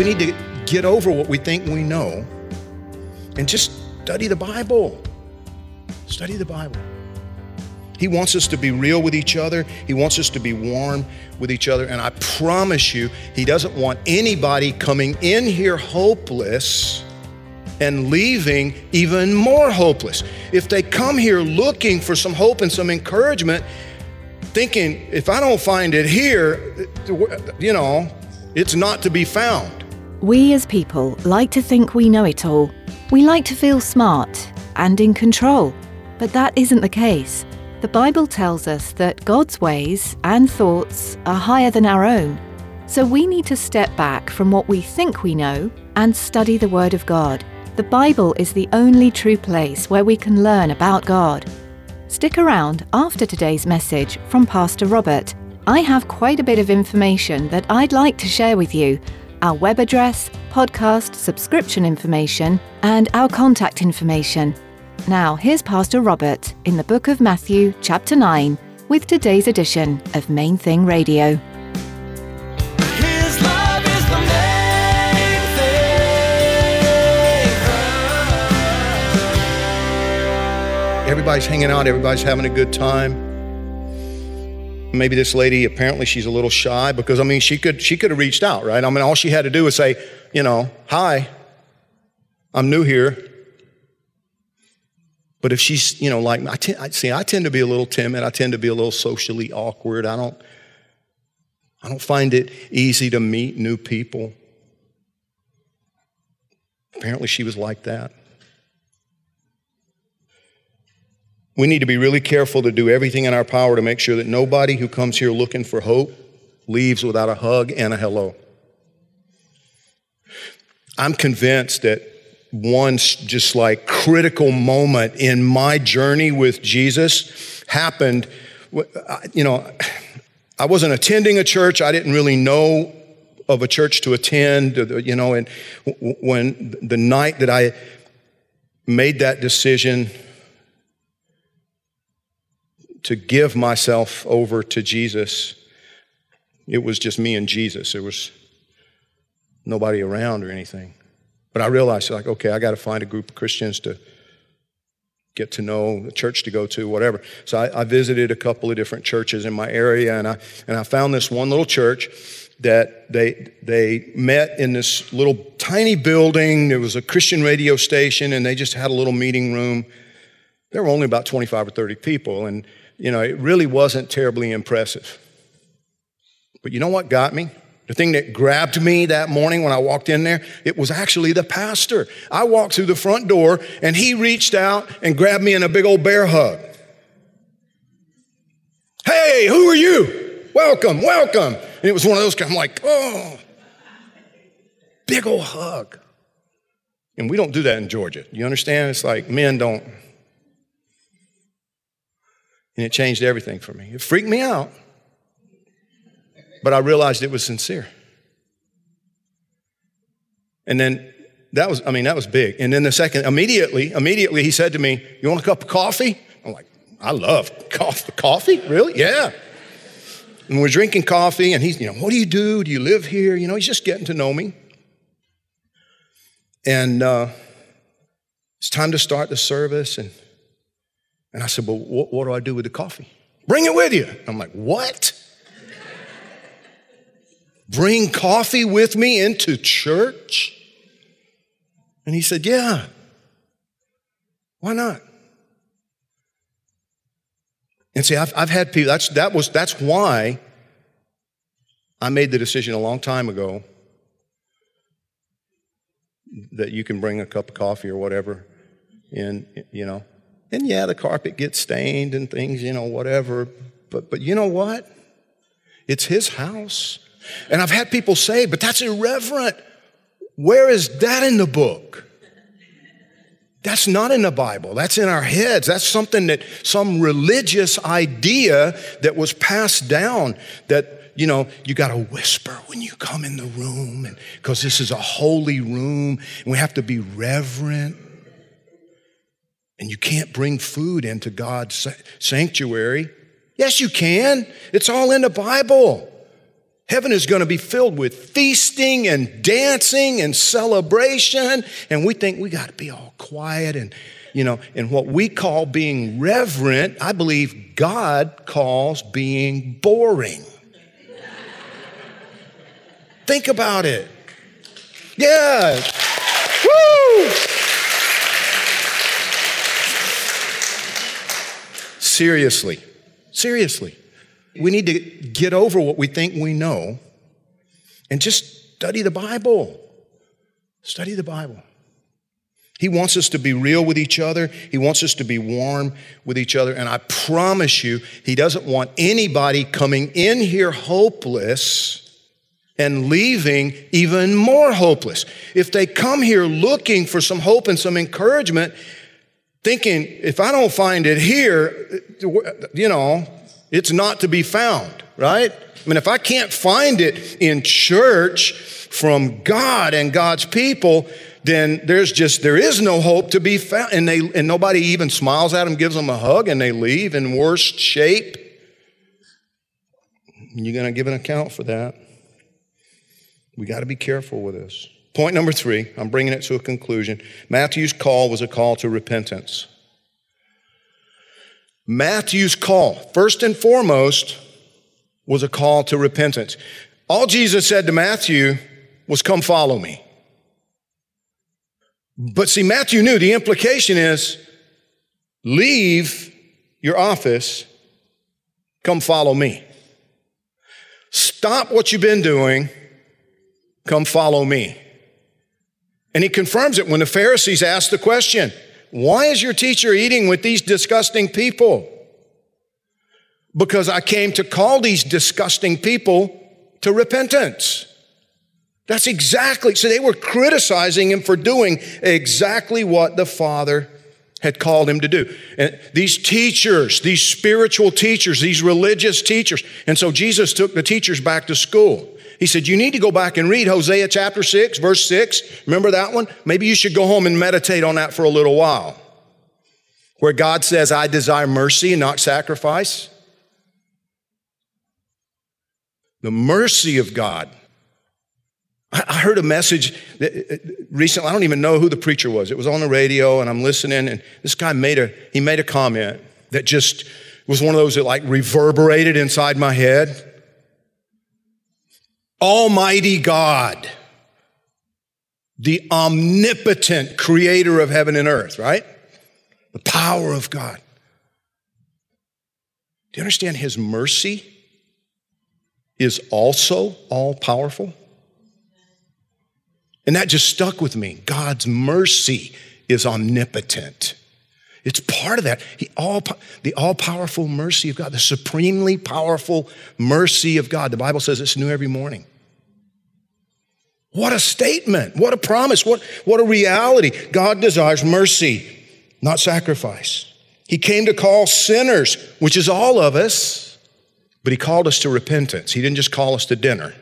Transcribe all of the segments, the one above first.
We need to get over what we think we know and just study the Bible. Study the Bible. He wants us to be real with each other. He wants us to be warm with each other. And I promise you, He doesn't want anybody coming in here hopeless and leaving even more hopeless. If they come here looking for some hope and some encouragement, thinking, if I don't find it here, you know, it's not to be found. We as people like to think we know it all. We like to feel smart and in control. But that isn't the case. The Bible tells us that God's ways and thoughts are higher than our own. So we need to step back from what we think we know and study the Word of God. The Bible is the only true place where we can learn about God. Stick around after today's message from Pastor Robert. I have quite a bit of information that I'd like to share with you our web address, podcast subscription information, and our contact information. Now, here's Pastor Robert in the book of Matthew, chapter 9, with today's edition of Main Thing Radio. His love is the main thing. Everybody's hanging out, everybody's having a good time. Maybe this lady, apparently she's a little shy because I mean she could she could have reached out, right? I mean all she had to do was say, you know, hi, I'm new here. But if she's, you know, like I, tend, I see, I tend to be a little timid. I tend to be a little socially awkward. I don't, I don't find it easy to meet new people. Apparently, she was like that. We need to be really careful to do everything in our power to make sure that nobody who comes here looking for hope leaves without a hug and a hello. I'm convinced that one just like critical moment in my journey with Jesus happened. You know, I wasn't attending a church. I didn't really know of a church to attend, you know, and when the night that I made that decision to give myself over to Jesus, it was just me and Jesus. There was nobody around or anything. But I realized, like, okay, I got to find a group of Christians to get to know, a church to go to, whatever. So I, I, visited a couple of different churches in my area, and I and I found this one little church that they they met in this little tiny building. There was a Christian radio station, and they just had a little meeting room. There were only about 25 or 30 people, and you know, it really wasn't terribly impressive. But you know what got me? The thing that grabbed me that morning when I walked in there, it was actually the pastor. I walked through the front door and he reached out and grabbed me in a big old bear hug. Hey, who are you? Welcome, welcome. And it was one of those, I'm like, oh, big old hug. And we don't do that in Georgia. You understand? It's like men don't. And it changed everything for me. It freaked me out but I realized it was sincere. And then that was, I mean, that was big. And then the second, immediately, immediately he said to me, You want a cup of coffee? I'm like, I love coffee. Coffee? Really? Yeah. And we're drinking coffee, and he's, you know, what do you do? Do you live here? You know, he's just getting to know me. And uh, it's time to start the service. And, and I said, Well, what, what do I do with the coffee? Bring it with you. I'm like, What? bring coffee with me into church? And he said, Yeah. Why not? And see, I've, I've had people, that's, that was, that's why I made the decision a long time ago that you can bring a cup of coffee or whatever in, you know. And yeah, the carpet gets stained and things, you know, whatever. But but you know what? It's his house. And I've had people say, but that's irreverent. Where is that in the book? That's not in the Bible. That's in our heads. That's something that some religious idea that was passed down that you know, you got to whisper when you come in the room because this is a holy room and we have to be reverent. And you can't bring food into God's sanctuary. Yes, you can. It's all in the Bible. Heaven is going to be filled with feasting and dancing and celebration. And we think we got to be all quiet and, you know, and what we call being reverent, I believe God calls being boring. Think about it. Yeah. Seriously. Seriously. We need to get over what we think we know and just study the Bible. Study the Bible. He wants us to be real with each other. He wants us to be warm with each other. And I promise you, He doesn't want anybody coming in here hopeless and leaving even more hopeless. If they come here looking for some hope and some encouragement, thinking, if I don't find it here, you know, it's not to be found, right? I mean, if I can't find it in church from God and God's people, then there's just there is no hope to be found and they and nobody even smiles at them gives them a hug and they leave in worst shape you're going to give an account for that we got to be careful with this. Point number three, I'm bringing it to a conclusion. Matthew's call was a call to repentance. Matthew's call, first and foremost, was a call to repentance. All Jesus said to Matthew was, Come follow me. But see, Matthew knew the implication is leave your office, come follow me. Stop what you've been doing Come follow me. And he confirms it when the Pharisees ask the question Why is your teacher eating with these disgusting people? Because I came to call these disgusting people to repentance. That's exactly, so they were criticizing him for doing exactly what the Father had called him to do. And these teachers, these spiritual teachers, these religious teachers. And so Jesus took the teachers back to school. He said, You need to go back and read Hosea chapter 6, verse 6. Remember that one? Maybe you should go home and meditate on that for a little while. Where God says, I desire mercy and not sacrifice. The mercy of God. I heard a message uh, recently. I don't even know who the preacher was. It was on the radio, and I'm listening, and this guy made a he made a comment that just was one of those that like reverberated inside my head. Almighty God, the omnipotent creator of heaven and earth, right? The power of God. Do you understand his mercy is also all powerful? And that just stuck with me. God's mercy is omnipotent. It's part of that. He all, the all powerful mercy of God, the supremely powerful mercy of God. The Bible says it's new every morning. What a statement. What a promise. What, what a reality. God desires mercy, not sacrifice. He came to call sinners, which is all of us, but He called us to repentance. He didn't just call us to dinner.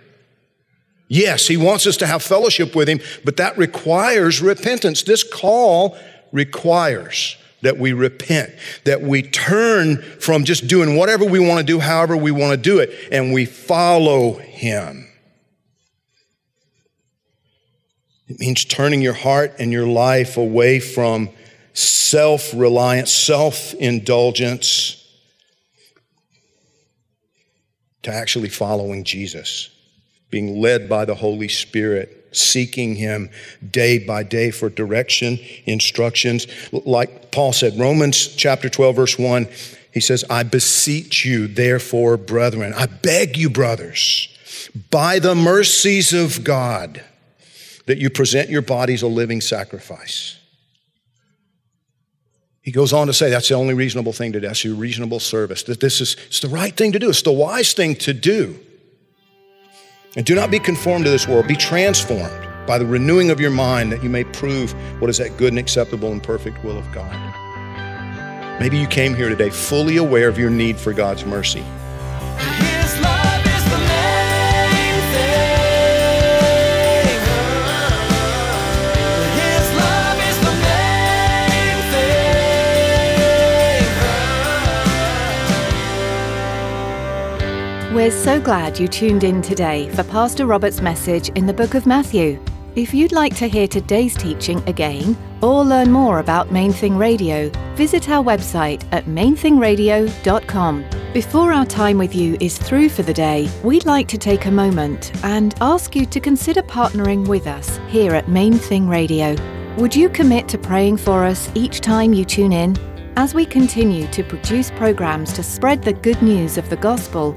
Yes, He wants us to have fellowship with Him, but that requires repentance. This call requires that we repent, that we turn from just doing whatever we want to do, however we want to do it, and we follow Him. It means turning your heart and your life away from self reliance, self indulgence, to actually following Jesus, being led by the Holy Spirit, seeking Him day by day for direction, instructions. Like Paul said, Romans chapter 12, verse 1, he says, I beseech you, therefore, brethren, I beg you, brothers by the mercies of God, that you present your bodies a living sacrifice. He goes on to say that's the only reasonable thing to do. That's your reasonable service. That this is it's the right thing to do. It's the wise thing to do. And do not be conformed to this world. Be transformed by the renewing of your mind that you may prove what is that good and acceptable and perfect will of God. Maybe you came here today fully aware of your need for God's mercy. We're so glad you tuned in today for Pastor Robert's message in the book of Matthew. If you'd like to hear today's teaching again or learn more about Main Thing Radio, visit our website at mainthingradio.com. Before our time with you is through for the day, we'd like to take a moment and ask you to consider partnering with us here at Main Thing Radio. Would you commit to praying for us each time you tune in? As we continue to produce programs to spread the good news of the gospel,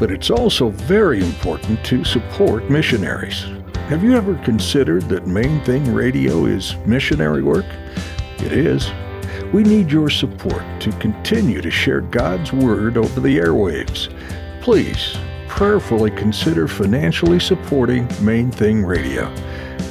But it's also very important to support missionaries. Have you ever considered that Main Thing Radio is missionary work? It is. We need your support to continue to share God's Word over the airwaves. Please prayerfully consider financially supporting Main Thing Radio.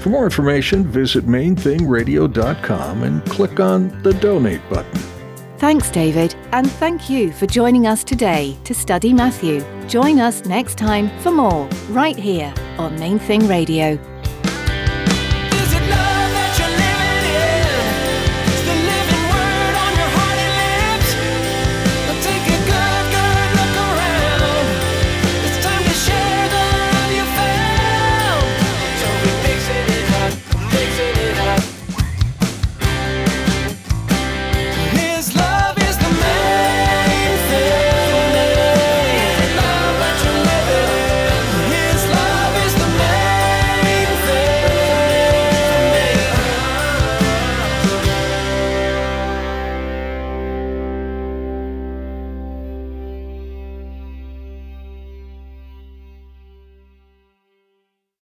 For more information, visit mainthingradio.com and click on the donate button. Thanks, David, and thank you for joining us today to study Matthew. Join us next time for more, right here on Main Thing Radio.